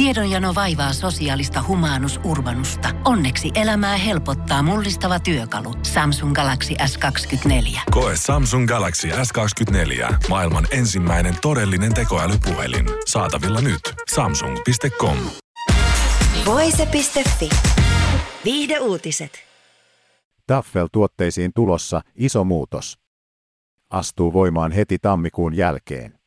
Tiedonjano vaivaa sosiaalista humanus urbanusta. Onneksi elämää helpottaa mullistava työkalu. Samsung Galaxy S24. Koe Samsung Galaxy S24. Maailman ensimmäinen todellinen tekoälypuhelin. Saatavilla nyt. Samsung.com. Voise.fi. Viihde uutiset. Taffel-tuotteisiin tulossa iso muutos. Astuu voimaan heti tammikuun jälkeen.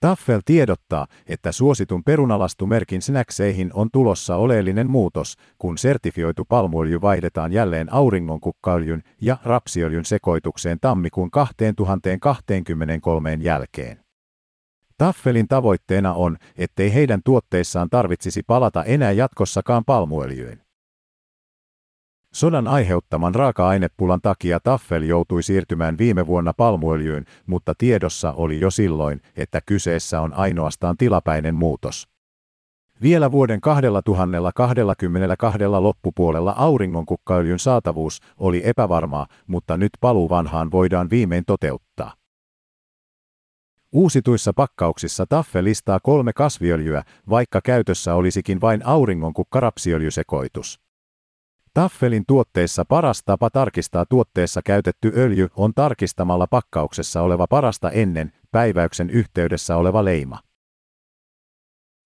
Taffel tiedottaa, että suositun perunalastumerkin snackseihin on tulossa oleellinen muutos, kun sertifioitu palmuöljy vaihdetaan jälleen auringonkukkaöljyn ja rapsiöljyn sekoitukseen tammikuun 2023 jälkeen. Taffelin tavoitteena on, ettei heidän tuotteissaan tarvitsisi palata enää jatkossakaan palmuöljyyn. Sodan aiheuttaman raaka-ainepulan takia Taffel joutui siirtymään viime vuonna palmuöljyyn, mutta tiedossa oli jo silloin, että kyseessä on ainoastaan tilapäinen muutos. Vielä vuoden 2022 loppupuolella auringonkukkaöljyn saatavuus oli epävarmaa, mutta nyt paluu vanhaan voidaan viimein toteuttaa. Uusituissa pakkauksissa Taffe listaa kolme kasviöljyä, vaikka käytössä olisikin vain auringonkukkarapsiöljysekoitus. Taffelin tuotteissa paras tapa tarkistaa tuotteessa käytetty öljy on tarkistamalla pakkauksessa oleva parasta ennen päiväyksen yhteydessä oleva leima.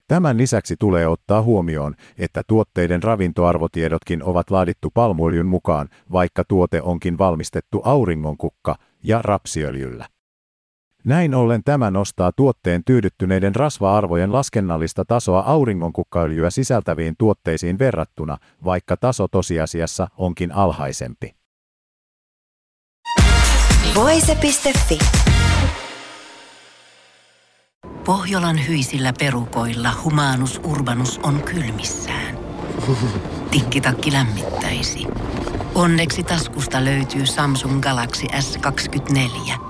Tämän lisäksi tulee ottaa huomioon, että tuotteiden ravintoarvotiedotkin ovat laadittu palmuöljyn mukaan, vaikka tuote onkin valmistettu auringonkukka ja rapsiöljyllä. Näin ollen tämä nostaa tuotteen tyydyttyneiden rasva-arvojen laskennallista tasoa auringonkukkaöljyä sisältäviin tuotteisiin verrattuna, vaikka taso tosiasiassa onkin alhaisempi. Voise.fi. Pohjolan hyisillä perukoilla humanus urbanus on kylmissään. Tikkitakki lämmittäisi. Onneksi taskusta löytyy Samsung Galaxy S24 –